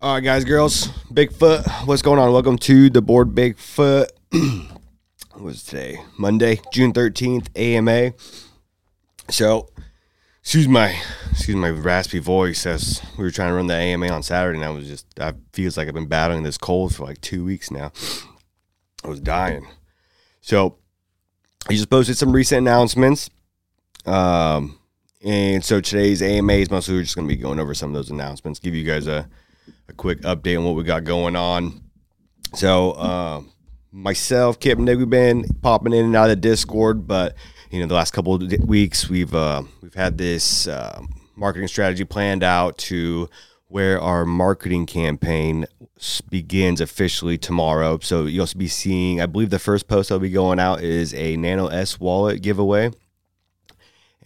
All right, guys, girls, Bigfoot, what's going on? Welcome to the Bored Bigfoot. what was today? Monday, June 13th, AMA. So, excuse my excuse my raspy voice as we were trying to run the AMA on Saturday and I was just I feels like I've been battling this cold for like 2 weeks now. I was dying. So, I just posted some recent announcements. Um and so today's AMA is mostly we're just going to be going over some of those announcements, give you guys a a quick update on what we got going on. So, uh, myself, Kip, Nick, we've been popping in and out of the Discord, but you know, the last couple of weeks we've uh, we've had this uh, marketing strategy planned out to where our marketing campaign begins officially tomorrow. So you'll be seeing, I believe, the first post that'll be going out is a Nano S wallet giveaway.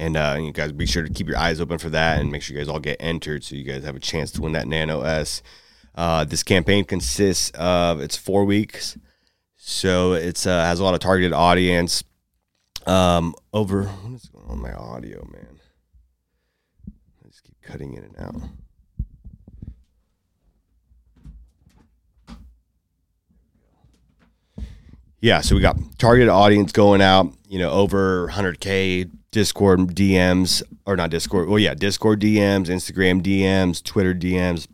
And uh, you guys be sure to keep your eyes open for that and make sure you guys all get entered so you guys have a chance to win that Nano S. Uh, this campaign consists of it's four weeks, so it's uh, has a lot of targeted audience. Um, over what is going on my audio, man? I just keep cutting in and out. Yeah, so we got targeted audience going out, you know, over 100k Discord DMs or not Discord. Well, yeah, Discord DMs, Instagram DMs, Twitter DMs.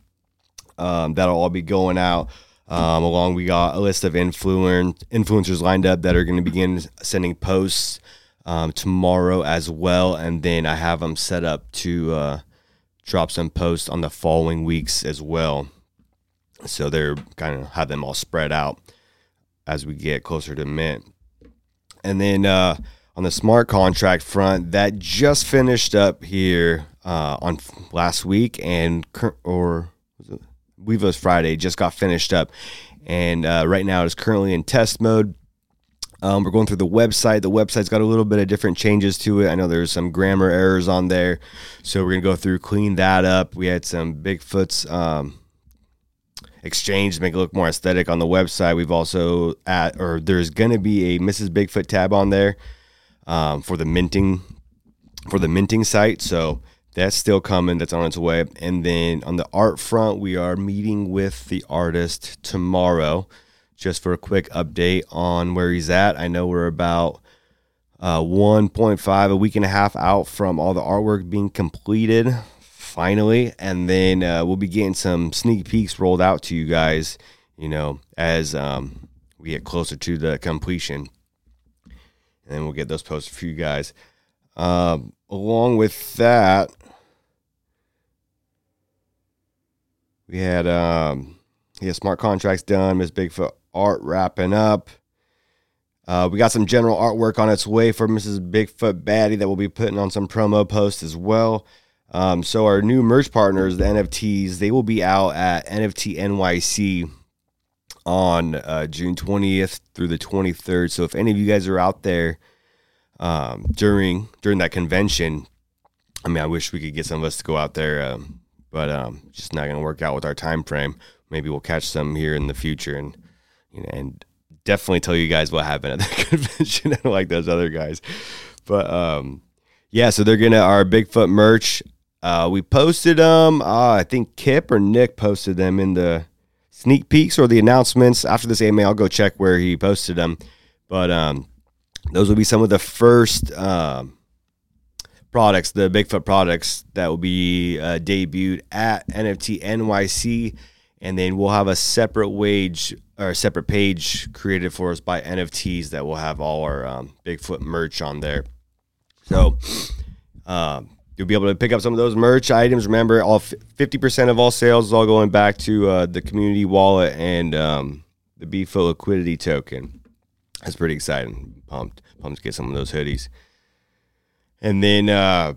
Um, that'll all be going out. Um, along, we got a list of influence influencers lined up that are going to begin sending posts um, tomorrow as well, and then I have them set up to uh, drop some posts on the following weeks as well. So they're kind of have them all spread out as we get closer to mint. And then uh, on the smart contract front, that just finished up here uh, on last week, and or Weavos Friday just got finished up, and uh, right now it is currently in test mode. Um, we're going through the website. The website's got a little bit of different changes to it. I know there's some grammar errors on there, so we're gonna go through clean that up. We had some Bigfoot's um, exchange to make it look more aesthetic on the website. We've also at or there's gonna be a Mrs. Bigfoot tab on there um, for the minting for the minting site. So that's still coming. That's on its way. And then on the art front, we are meeting with the artist tomorrow just for a quick update on where he's at. I know we're about uh, 1.5, a week and a half out from all the artwork being completed finally. And then uh, we'll be getting some sneak peeks rolled out to you guys, you know, as um, we get closer to the completion. And then we'll get those posted for you guys. Um, along with that, we had um, yeah, smart contracts done. Miss Bigfoot art wrapping up. Uh, we got some general artwork on its way for Mrs. Bigfoot Baddie that we'll be putting on some promo posts as well. Um, so our new merch partners, the NFTees, they will be out at NFT NYC on uh, June 20th through the 23rd. So if any of you guys are out there um, during during that convention, I mean, I wish we could get some of us to go out there, um, but um, just not going to work out with our time frame. Maybe we'll catch some here in the future and you know, and definitely tell you guys what happened at the convention, like those other guys. But um, yeah, so they're gonna our Bigfoot merch. Uh, we posted them. Uh, I think Kip or Nick posted them in the sneak peeks or the announcements after this AMA. I'll go check where he posted them. But um, those will be some of the first um, products, the Bigfoot products that will be uh, debuted at NFT NYC, and then we'll have a separate wage or a separate page created for us by NFTees that will have all our um, Bigfoot merch on there. So. Um, You'll be able to pick up some of those merch items. Remember, all fifty percent of all sales is all going back to uh, the community wallet and um, the Bigfoot liquidity token. That's pretty exciting. Pumped, pumped to get some of those hoodies. And then uh,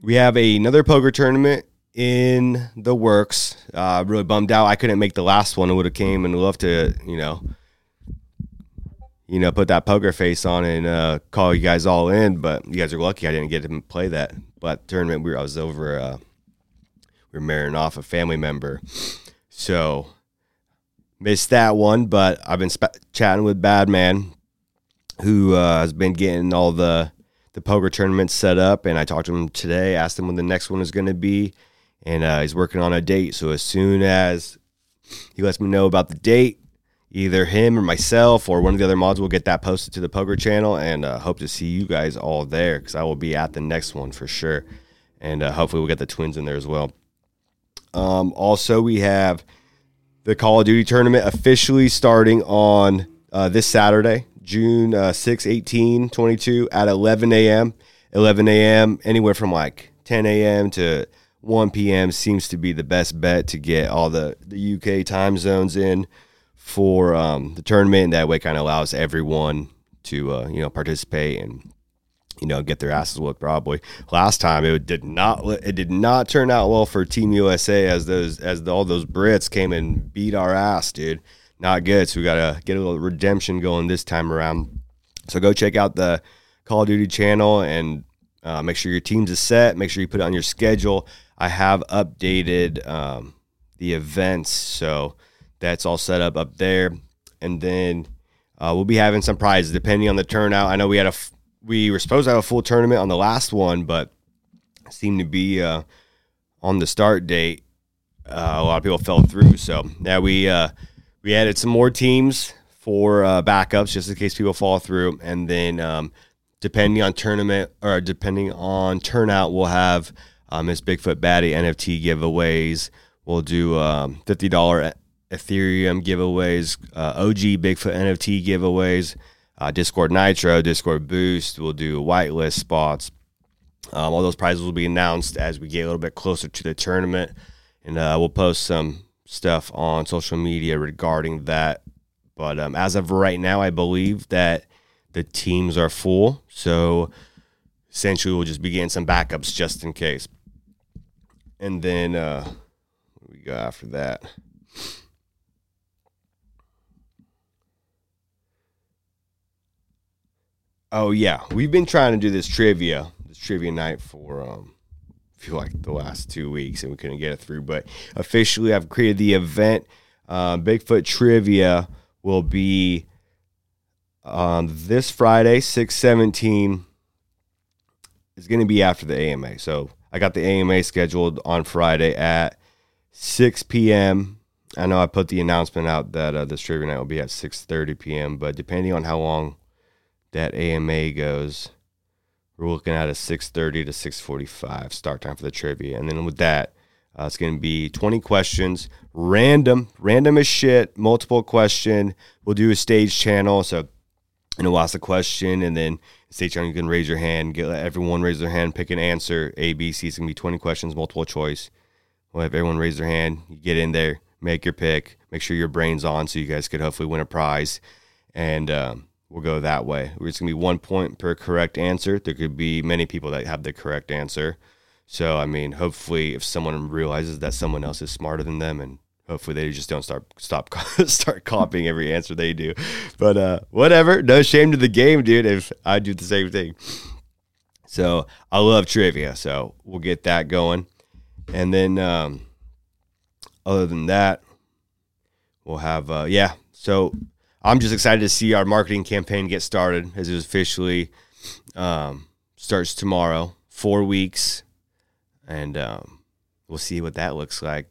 we have another poker tournament in the works. Uh, really bummed out I couldn't make the last one. I would have came and loved to, you know, you know, put that poker face on and uh, call you guys all in. But you guys are lucky I didn't get to play that. But tournament, we were, I was over. Uh, we were marrying off a family member, so missed that one. But I've been sp- chatting with Badman, who uh, has been getting all the the poker tournaments set up, and I talked to him today. Asked him when the next one is going to be, and uh, he's working on a date. So as soon as he lets me know about the date. Either him or myself or one of the other mods will get that posted to the Poker channel, and uh, hope to see you guys all there because I will be at the next one for sure, and uh, hopefully we'll get the twins in there as well. Um, also, we have the Call of Duty tournament officially starting on uh, this Saturday, June uh, 6, 18, 22 at 11 a.m. 11 a.m. anywhere from like 10 a.m. to 1 p.m. seems to be the best bet to get all the, the UK time zones in for um, the tournament. And that way kind of allows everyone to, uh, you know, participate and, you know, get their asses whooped probably. Last time it did not, it did not turn out well for Team USA as those, as the, all those Brits came and beat our ass, dude. Not good. So we got to get a little redemption going this time around. So go check out the, Call of Duty channel and uh, make sure your teams is set. Make sure you put it on your schedule. I have updated um, the events, so that's all set up up there. And then uh, we'll be having some prizes depending on the turnout. I know we had a we were supposed to have a full tournament on the last one, but seemed to be uh, on the start date. Uh, a lot of people fell through, so now we uh, we added some more teams for uh, backups just in case people fall through, and then. Um, depending on tournament or depending on turnout, we'll have um, Miss Bigfoot Baddie NFT giveaways. We'll do um, fifty dollar Ethereum giveaways, uh, OG Bigfoot NFT giveaways, uh, Discord Nitro, Discord Boost. We'll do whitelist spots. Um, all those prizes will be announced as we get a little bit closer to the tournament, and uh, we'll post some stuff on social media regarding that. But um, as of right now, I believe that the teams are full. So essentially, we'll just be getting some backups just in case. And then uh, we go after that. Oh yeah, we've been trying to do this trivia, this trivia night for um, feel like the last two weeks, and we couldn't get it through. But officially, I've created the event. Uh, Bigfoot trivia will be um, this Friday, 617, is going to be after the AMA. So I got the AMA scheduled on Friday at 6 p.m. I know I put the announcement out that uh, this trivia night will be at 6:30 p.m. But depending on how long that AMA goes, we're looking at a 6:30 to 6:45 start time for the trivia, and then with that, uh, it's going to be 20 questions, random, random as shit, multiple question. We'll do a stage channel, so and we'll ask a question, and then stage channel you can raise your hand, get everyone raise their hand, pick an answer. A, B, C. It's gonna be twenty questions, multiple choice. We'll have everyone raise their hand. You get in there, make your pick, make sure your brain's on, so you guys could hopefully win a prize, and um, we'll go that way. It's gonna be one point per correct answer. There could be many people that have the correct answer. So I mean, hopefully, if someone realizes that someone else is smarter than them and hopefully they just don't start stop start copying every answer they do but uh whatever no shame to the game dude if i do the same thing so i love trivia so we'll get that going and then um other than that we'll have uh yeah so i'm just excited to see our marketing campaign get started as it officially um starts tomorrow four weeks and um we'll see what that looks like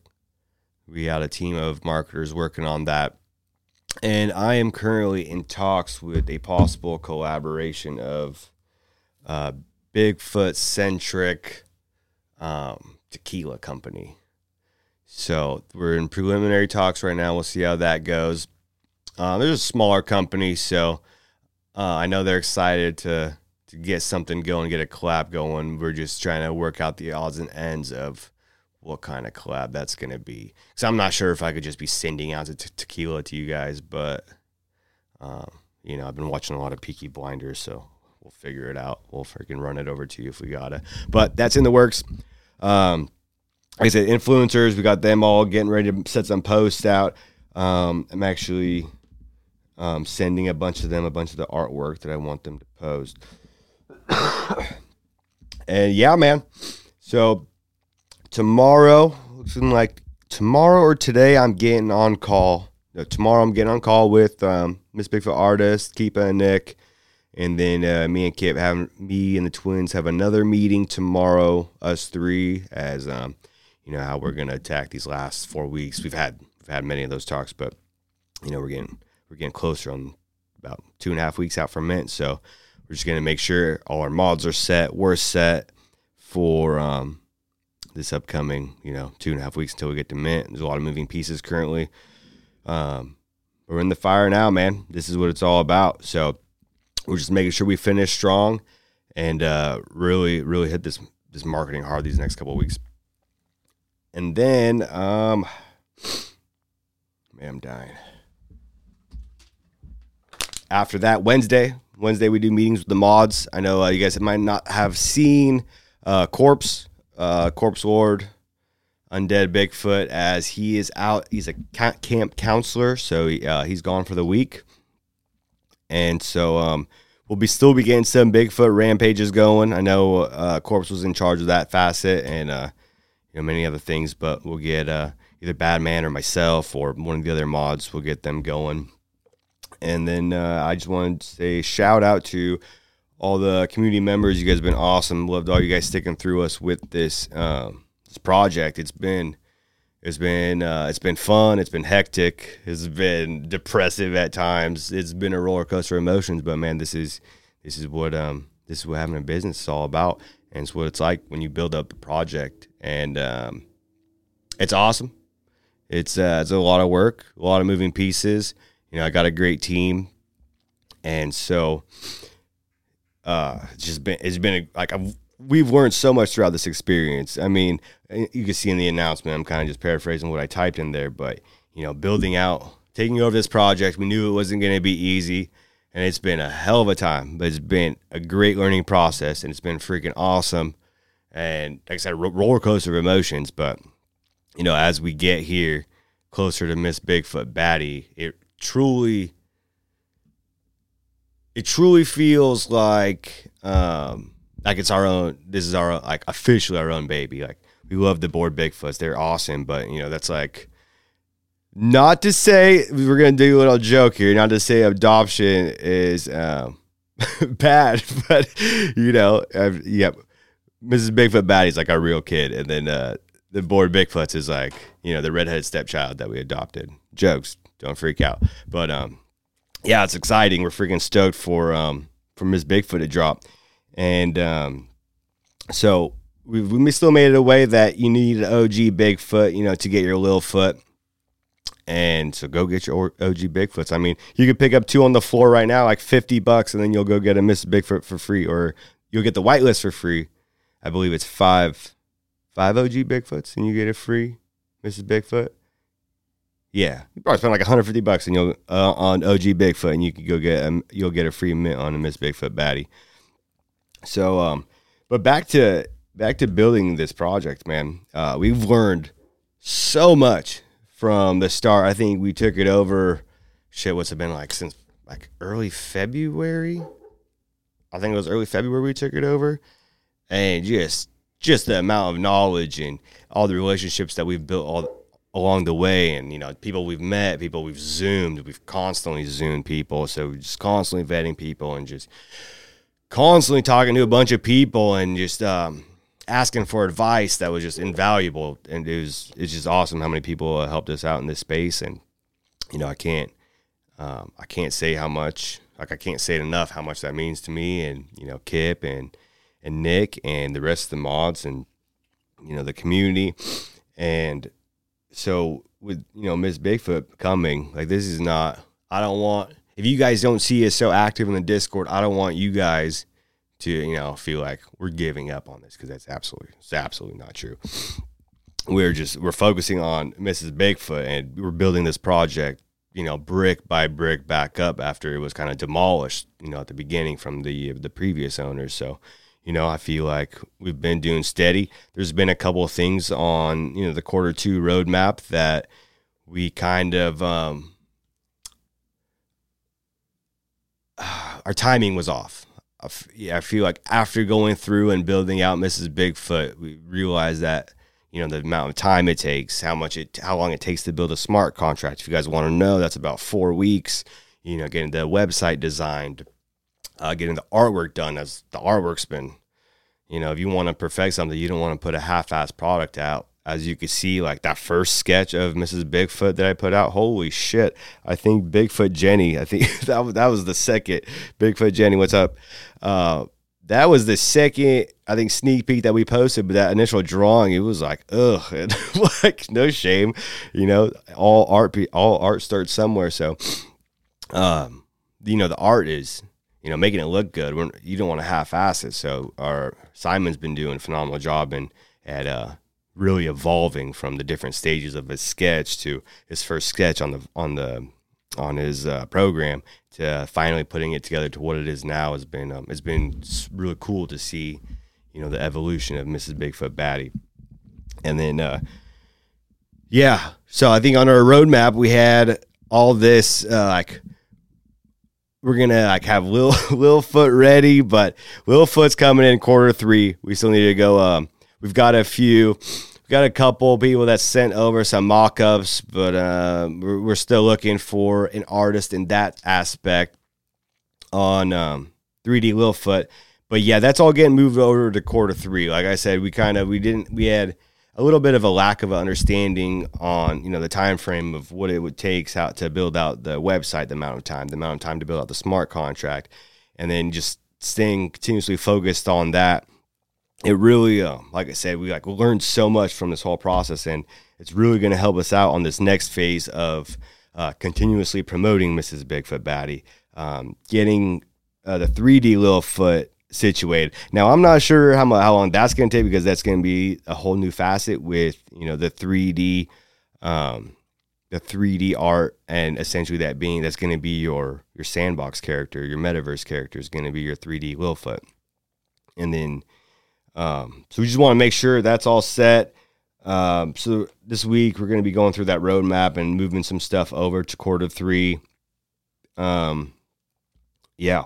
we had a team of marketers working on that. And I am currently in talks with a possible collaboration of uh, Bigfoot centric um, tequila company. So we're in preliminary talks right now. We'll see how that goes. Uh, there's a smaller company, so uh, I know they're excited to to get something going, get a collab going. We're just trying to work out the odds and ends of what kind of collab that's going to be. Because I'm not sure if I could just be sending out te- tequila to you guys, but, um, you know, I've been watching a lot of Peaky Blinders, so we'll figure it out. We'll freaking run it over to you if we gotta. But that's in the works. Um, like I said, influencers, we got them all getting ready to set some posts out. Um, I'm actually um, sending a bunch of them a bunch of the artwork that I want them to post. and yeah, man. So tomorrow, looking like tomorrow or today, I'm getting on call. No, tomorrow, I'm getting on call with um, Miss Bigfoot Artist, Keepa and Nick. And then uh, me and Kip have me and the twins have another meeting tomorrow, us three, as um, you know how we're gonna attack these last four weeks. We've had we've had many of those talks, but you know we're getting we're getting closer on about two and a half weeks out from mint. So we're just gonna make sure all our mods are set. We're set for um, this upcoming you know two and a half weeks until we get to mint. There's a lot of moving pieces currently. Um, we're in the fire now, man. This is what it's all about. So we're just making sure we finish strong and uh, really, really hit this this marketing hard these next couple weeks. And then, um, man, I'm dying. After that, Wednesday, Wednesday we do meetings with the mods. I know uh, you guys might not have seen uh, Corpse, uh, Corpse Lord, Undead Bigfoot, as he is out. He's a camp counselor, so uh, he's gone for the week, and so um, we'll be still be getting some Bigfoot rampages going. I know uh, Corpse was in charge of that facet, and uh, you know many other things, but we'll get either Badman or myself or one of the other mods. We'll get them going, and then uh, I just wanted to say shout out to all the community members. You guys have been awesome. Loved all you guys sticking through us with this. Um, this project. It's been it's been uh, it's been fun. It's been hectic. It's been depressive at times. It's been a roller coaster of emotions. But man, this is this is what um this is what having a business is all about, and it's what it's like when you build up a project. And um, it's awesome. It's uh, it's a lot of work, a lot of moving pieces. You know, I got a great team, and so uh, it's just been it's been a, like I've we've learned so much throughout this experience. I mean, you can see in the announcement, I'm kind of just paraphrasing what I typed in there, but you know, building out, taking over this project, we knew it wasn't going to be easy, and it's been a hell of a time, but it's been a great learning process, and it's been freaking awesome. And like I said, roller coaster of emotions. But you know, as we get here closer to Miss Bigfoot Baddie, it truly, it truly feels like. Um, like it's our own. This is our like officially our own baby. Like we love the Bored Bigfoots. They're awesome, but you know that's like not to say we're gonna do a little joke here. Not to say adoption is um, bad, but you know, I've, yep. Mrs. Bigfoot Baddie's like our real kid, and then uh, the Bored Bigfoots is like you know the redheaded stepchild that we adopted. Jokes, don't freak out. But um, yeah, it's exciting. We're freaking stoked for um for Miss Bigfoot to drop. And um, so we, we still made it a way that you need an OG Bigfoot, you know, to get your little foot. And so go get your OG Bigfoots. I mean, you could pick up two on the floor right now, like 50 bucks, and then you'll go get a Miss Bigfoot for free, or you'll get the whitelist for free. I believe it's five, five OG Bigfoots, and you get a free Mrs. Bigfoot. Yeah, you probably spend like 150 bucks, and you'll uh, on OG Bigfoot, and you could go get a, you'll get a free mint on a Miss Bigfoot Baddie. So, um, but back to back to building this project, man. Uh, we've learned so much from the start. I think we took it over. Shit, what's it been like since like early February? I think it was early February we took it over, and just just the amount of knowledge and all the relationships that we've built all along the way and you know people we've met people we've zoomed we've constantly zoomed people so just constantly vetting people and just constantly talking to a bunch of people and just um, asking for advice that was just invaluable. And it was it's just awesome how many people helped us out in this space. And you know, I can't um, I can't say how much like I can't say it enough how much that means to me and you know Kip and and Nick and the rest of the mods and you know the community and so with you know Miss Bigfoot coming like this is not I don't want if you guys don't see us so active in the Discord, I don't want you guys to you know feel like we're giving up on this because that's absolutely it's absolutely not true. We're just we're focusing on Mrs. Bigfoot and we're building this project, you know, brick by brick back up after it was kind of demolished, you know, at the beginning from the the previous owners. So, you know, I feel like we've been doing steady. There's been a couple of things on you know the quarter two roadmap that we kind of um, our timing was off. yeah, I feel like after going through and building out Mrs. Bigfoot, we realized that you know the amount of time it takes, how much it, how long it takes to build a smart contract. If you guys want to know, that's about four weeks. You know, getting the website designed, uh, getting the artwork done. As the artwork's been, you know, if you want to perfect something, you don't want to put a half-ass product out. as you could see, like that first sketch of Mrs. Bigfoot that I put out, holy shit! I think Bigfoot Jenny. I think that was, that was the second Bigfoot Jenny. What's up? Uh, that was the second, I think, sneak peek that we posted. But that initial drawing, it was like, ugh, like no shame, you know. All art, all art starts somewhere. So, um, you know, the art is, you know, making it look good. We're, you don't want to half-ass it. So, our Simon's been doing a phenomenal job and at uh, really evolving from the different stages of his sketch to his first sketch on the on the on his uh, program to finally putting it together to what it is now has been um, it's been really cool to see you know the evolution of Mrs. Bigfoot Baddie and then uh, yeah so I think on our roadmap we had all this uh, like we're gonna like have Lil Lil Foot ready but Lil Foot's coming in quarter three we still need to go um, we've got a few we got a couple people that sent over some mock-ups but uh, we're, we're, still looking for an artist in that aspect on um, 3d Littlefoot. but yeah that's all getting moved over to quarter three like i said we kind of we didn't we had a little bit of a lack of understanding on you know the time frame of what it would take out to build out the website the amount of time the amount of time to build out the smart contract and then just staying continuously focused on that it really, uh, like I said, we like learned so much from this whole process, and it's really going to help us out on this next phase of uh, continuously promoting Mrs. Bigfoot Baddie, um, getting uh, the 3D Littlefoot situated. Now, I'm not sure how how long that's going to take because that's going to be a whole new facet with you know the 3D, um, the 3D art, and essentially that being that's going to be your your sandbox character, your metaverse character is going to be your 3D Littlefoot, and then um, so we just want to make sure that's all set. Um, so this week we're going to be going through that roadmap and moving some stuff over to quarter three. Um, yeah.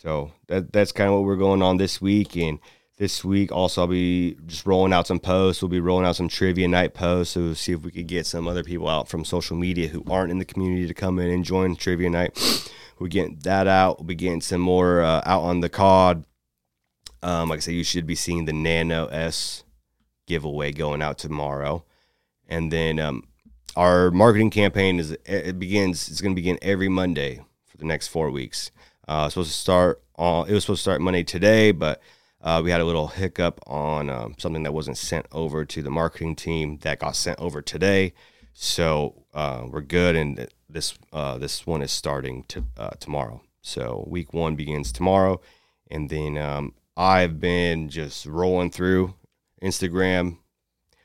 So that that's kind of what we're going on this week. And this week also I'll be just rolling out some posts. We'll be rolling out some trivia night posts. So we'll see if we could get some other people out from social media who aren't in the community to come in and join trivia night. We're getting that out. We'll be getting some more uh, out on the COD um, like I said, you should be seeing the Nano S giveaway going out tomorrow, and then um, our marketing campaign is it begins. It's going to begin every Monday for the next four weeks. Uh, supposed to start on. It was supposed to start Monday today, but uh, we had a little hiccup on um, something that wasn't sent over to the marketing team that got sent over today. So uh, we're good, and this uh, this one is starting to uh, tomorrow. So week one begins tomorrow, and then um, I've been just rolling through Instagram.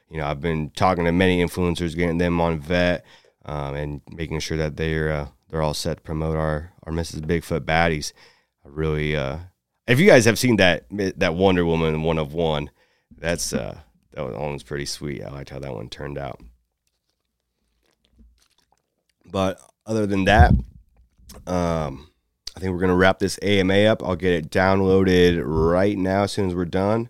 You know, I've been talking to many influencers, getting them on vet, um, and making sure that they're uh, they're all set to promote our our Mrs. Bigfoot baddies. I really, uh, if you guys have seen that that Wonder Woman one of one, that's uh, that one was pretty sweet. I liked how that one turned out. But other than that, um, I think we're to wrap this AMA up. I'll get it downloaded right now as soon as we're done.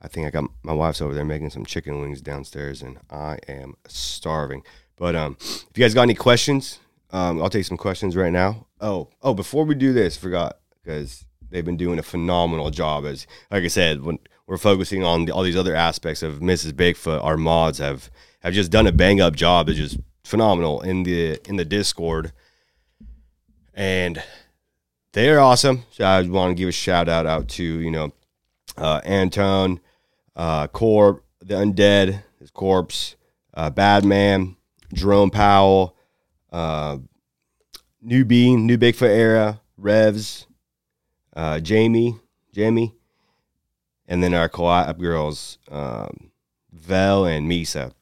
I think I got my wife's over there making some chicken wings downstairs, and I am starving. But um, if you guys got any questions, um, I'll take some questions right now. Oh, oh, before we do this, forgot because they've been doing a phenomenal job. As like I said, when we're focusing on the, all these other aspects of Mrs. Bigfoot, our mods have have just done a bang up job. It's just phenomenal in the in the Discord, and they're awesome. So I want to give a shout out out to you know uh, Anton, uh, Corp, the Undead, his corpse, uh, Badman, Jerome Powell, uh, New Bean, New Bigfoot era, Revs, uh, Jamie, Jamie, and then our collab girls, um, Vel and Misa.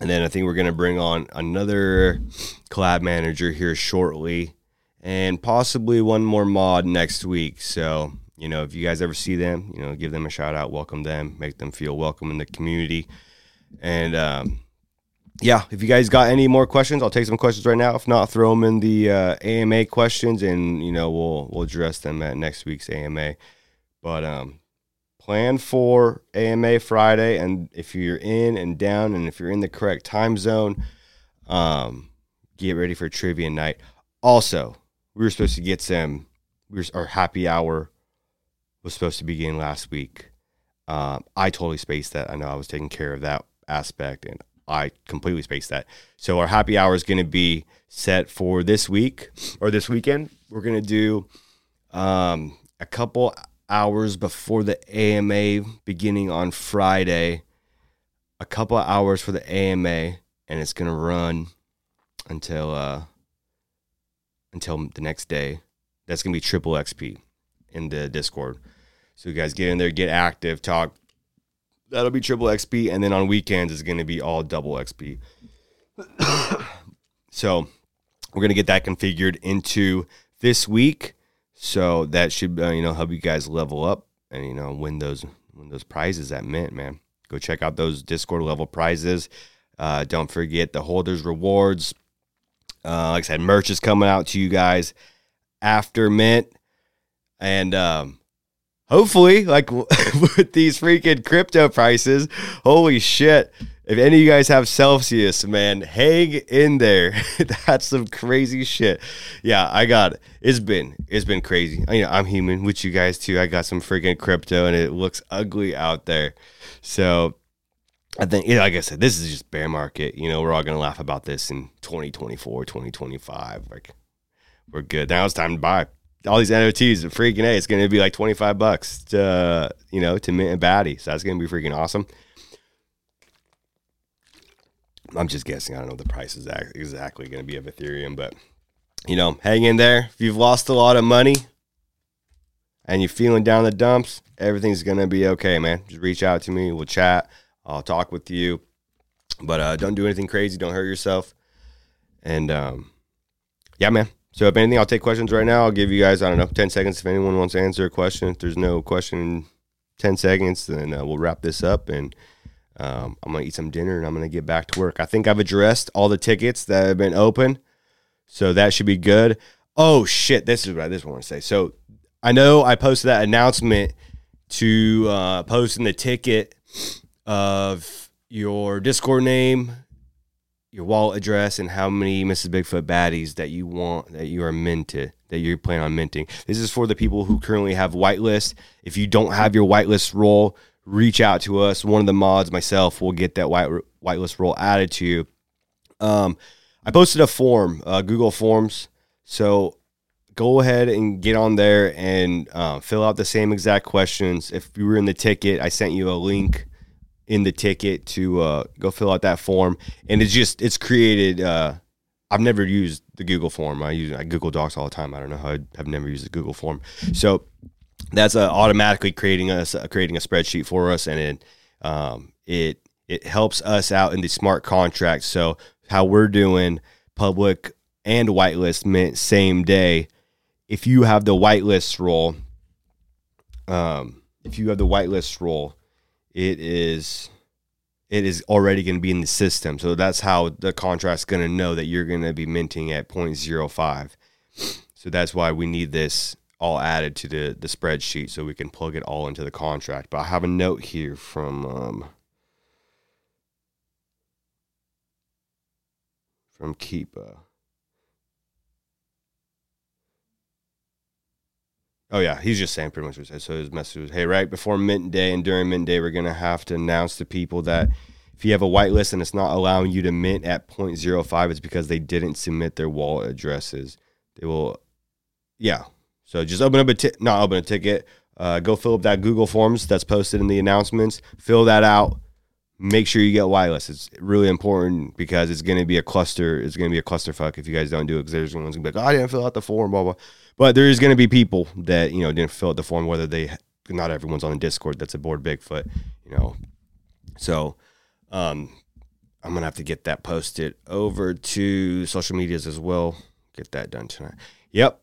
And then I think we're going to bring on another collab manager here shortly and possibly one more mod next week. So, you know, if you guys ever see them, you know, give them a shout out, welcome them, make them feel welcome in the community. And um, yeah, if you guys got any more questions, I'll take some questions right now. If not, throw them in the uh, AMA questions, and you know, we'll we'll address them at next week's AMA. But um, plan for AMA Friday, and if you're in and down, and if you're in the correct time zone, um, get ready for trivia night. Also, we were supposed to get some. We were, our happy hour was supposed to begin last week. Um, I totally spaced that. I know I was taking care of that aspect, and I completely spaced that. So our happy hour is going to be set for this week or this weekend. We're going to do um, a couple hours before the AMA beginning on Friday, a couple hours for the AMA, and it's going to run until uh, until the next day. That's going to be triple XP in the Discord. So you guys get in there, get active, talk. That'll be triple XP, and then on weekends it's going to be all double XP. so we're going to get that configured into this week. So that should uh, you know help you guys level up and you know win those win those prizes at Mint, man. Go check out those Discord level prizes. Uh, don't forget the holders rewards. Uh, like I said, merch is coming out to you guys after Mint, and um, hopefully, like with these freaking crypto prices, holy shit. If any of you guys have Celsius, man, hang in there. That's some crazy shit. Yeah, I got it. It's been it's been crazy. I, you know, I'm human with you guys too. I got some freaking crypto and it looks ugly out there. So I think, you know, like I said, this is just bear market. You know, we're all gonna laugh about this in 2024, 2025. Like, we're good. Now it's time to buy all these NFTs, freaking A, it's going to be like 25 bucks to, you know, to mint a baddie. So that's going to be freaking awesome. I'm just guessing. I don't know the price is exactly going to be of Ethereum, but, you know, hang in there. If you've lost a lot of money and you're feeling down the dumps, everything's going to be okay, man. Just reach out to me. We'll chat. I'll talk with you. But uh, don't do anything crazy. Don't hurt yourself. And um, yeah, man so if anything, I'll take questions right now. I'll give you guys, I don't know, 10 seconds if anyone wants to answer a question. If there's no question in 10 seconds, then uh, we'll wrap this up and um, I'm to eat some dinner and I'm to get back to work. I think I've addressed all the tickets that have been open. So that should be good. Oh, shit. This is what I, just want to say. So I know I posted that announcement to uh, posting the ticket of your Discord name your wallet address and how many Mrs. Bigfoot baddies that you want that you are minted that you're planning on minting. This is for the people who currently have whitelist. If you don't have your whitelist role, reach out to us. One of the mods, myself, will get that white whitelist role added to you. Um, I posted a form, uh, Google Forms. So go ahead and get on there and uh, fill out the same exact questions. If you were in the ticket, I sent you a link in the ticket to uh, go fill out that form, and it's just it's created. Uh, I've never used the Google form. I use I Google Docs all the time. I don't know how I've never used the Google form. So that's uh, automatically creating us creating a spreadsheet for us, and it um, it it helps us out in the smart contract. So how we're doing public and whitelist mint same day. If you have the whitelist role, um, if you have the whitelist role, it is it is already going to be in the system. So that's how the contract's going to know that you're going to be minting at 0.05. So that's why we need this all added to the, the spreadsheet so we can plug it all into the contract. But I have a note here from um, from Keepa. Oh yeah, he's just saying pretty much what he said. So his message was, "Hey, right before mint day and during mint day, we're gonna have to announce to people that if you have a whitelist and it's not allowing you to mint at 0.05, it's because they didn't submit their wallet addresses. They will, yeah. So just open up a t- not open a ticket. Uh, go fill up that Google Forms that's posted in the announcements. Fill that out. Make sure you get wireless. It's really important because it's going to be a cluster. It's going to be a clusterfuck if you guys don't do it. Because there's one's going to be like, oh, I didn't fill out the form, blah blah. But there is going to be people that you know didn't fill out the form, whether they not everyone's on the Discord that's aboard Bigfoot, you know. So um, I'm gonna have to get that posted over to social medias as well. Get that done tonight. Yep.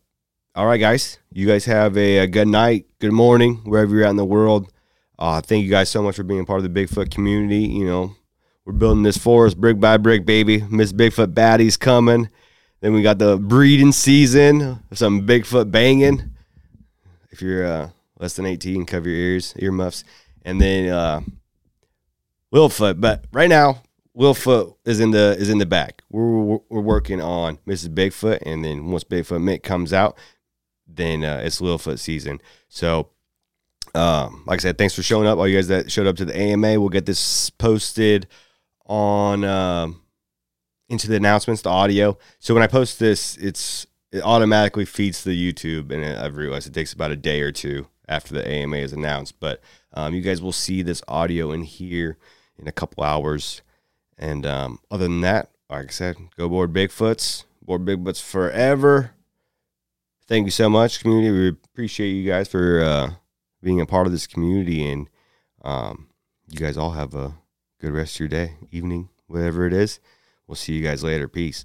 All right, guys. You guys have a, a good night, good morning, wherever you're at in the world. Uh, thank you guys so much for being part of the Bigfoot community. You know, we're building this forest brick by brick, baby. Miss Bigfoot Baddie's coming. Then we got the breeding season, some Bigfoot banging. If you're uh, less than 18, cover your ears, earmuffs. And then uh, Littlefoot. But right now, Littlefoot is in the is in the back. We're, we're working on Mrs. Bigfoot, and then once Bigfoot Mint comes out, then uh, it's Littlefoot season. So, um, like I said, thanks for showing up. All you guys that showed up to the AMA, we'll get this posted on um, into the announcements, the audio. So when I post this, it's it automatically feeds to the YouTube, and I've realized it takes about a day or two after the AMA is announced. But um, you guys will see this audio in here in a couple hours. And um, other than that, like I said, go Bored Bigfoots, Bored Bigfoots forever. Thank you so much, community. We appreciate you guys for uh, being a part of this community, and um, you guys all have a good rest of your day, evening, whatever it is. We'll see you guys later. Peace.